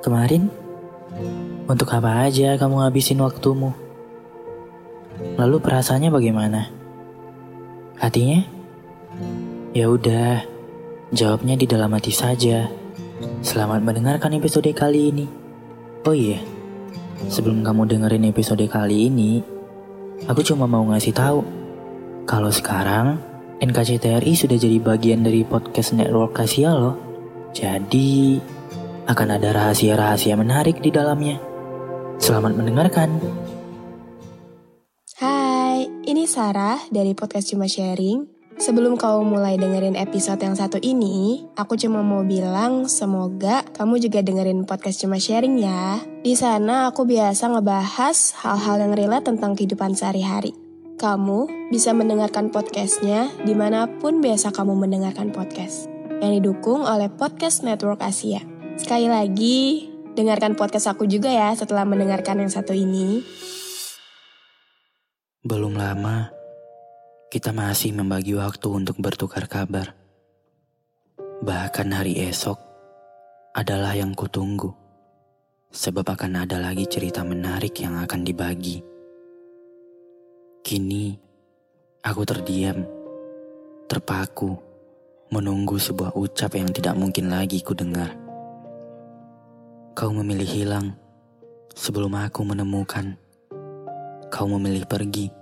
Kemarin? Untuk apa aja kamu ngabisin waktumu? Lalu perasaannya bagaimana? Hatinya? Ya udah, jawabnya di dalam hati saja. Selamat mendengarkan episode kali ini. Oh iya, sebelum kamu dengerin episode kali ini, aku cuma mau ngasih tahu kalau sekarang NKCTRI sudah jadi bagian dari podcast network Asia loh. Jadi, akan ada rahasia-rahasia menarik di dalamnya. Selamat mendengarkan. Hai, ini Sarah dari podcast Cuma Sharing. Sebelum kau mulai dengerin episode yang satu ini, aku cuma mau bilang semoga kamu juga dengerin podcast Cuma Sharing ya. Di sana aku biasa ngebahas hal-hal yang relate tentang kehidupan sehari-hari. Kamu bisa mendengarkan podcastnya di mana pun biasa kamu mendengarkan podcast. Yang didukung oleh Podcast Network Asia. Sekali lagi, dengarkan podcast aku juga ya setelah mendengarkan yang satu ini. Belum lama, kita masih membagi waktu untuk bertukar kabar. Bahkan hari esok adalah yang kutunggu. Sebab akan ada lagi cerita menarik yang akan dibagi. Kini, aku terdiam, terpaku, menunggu sebuah ucap yang tidak mungkin lagi ku dengar. Kau memilih hilang sebelum aku menemukan. Kau memilih pergi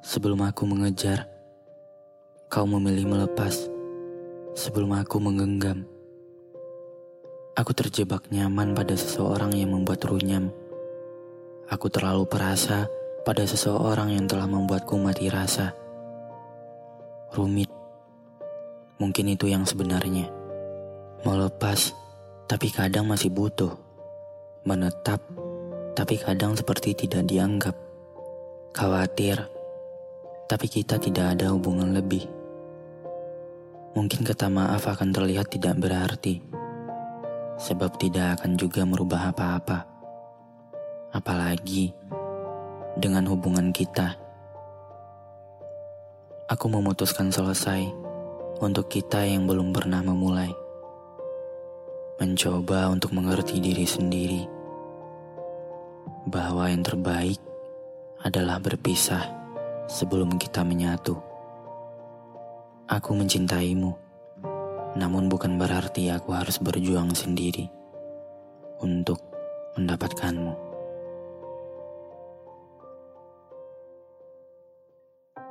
sebelum aku mengejar. Kau memilih melepas sebelum aku menggenggam. Aku terjebak nyaman pada seseorang yang membuat runyam. Aku terlalu perasa pada seseorang yang telah membuatku mati rasa. Rumit. Mungkin itu yang sebenarnya. Melepas, tapi kadang masih butuh. Menetap, tapi kadang seperti tidak dianggap. Khawatir, tapi kita tidak ada hubungan lebih. Mungkin kata maaf akan terlihat tidak berarti sebab tidak akan juga merubah apa-apa. Apalagi dengan hubungan kita. Aku memutuskan selesai untuk kita yang belum pernah memulai. Mencoba untuk mengerti diri sendiri bahwa yang terbaik adalah berpisah sebelum kita menyatu. Aku mencintaimu namun bukan berarti aku harus berjuang sendiri untuk mendapatkanmu.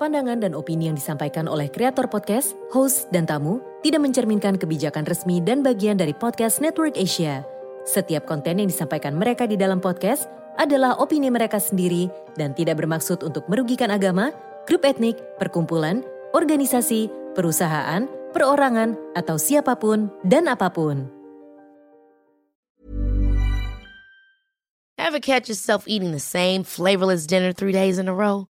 Pandangan dan opini yang disampaikan oleh kreator podcast, host, dan tamu tidak mencerminkan kebijakan resmi dan bagian dari podcast Network Asia. Setiap konten yang disampaikan mereka di dalam podcast adalah opini mereka sendiri dan tidak bermaksud untuk merugikan agama, grup etnik, perkumpulan, organisasi, perusahaan, perorangan, atau siapa pun dan apa pun. Ever catch yourself eating the same flavorless dinner three days in a row?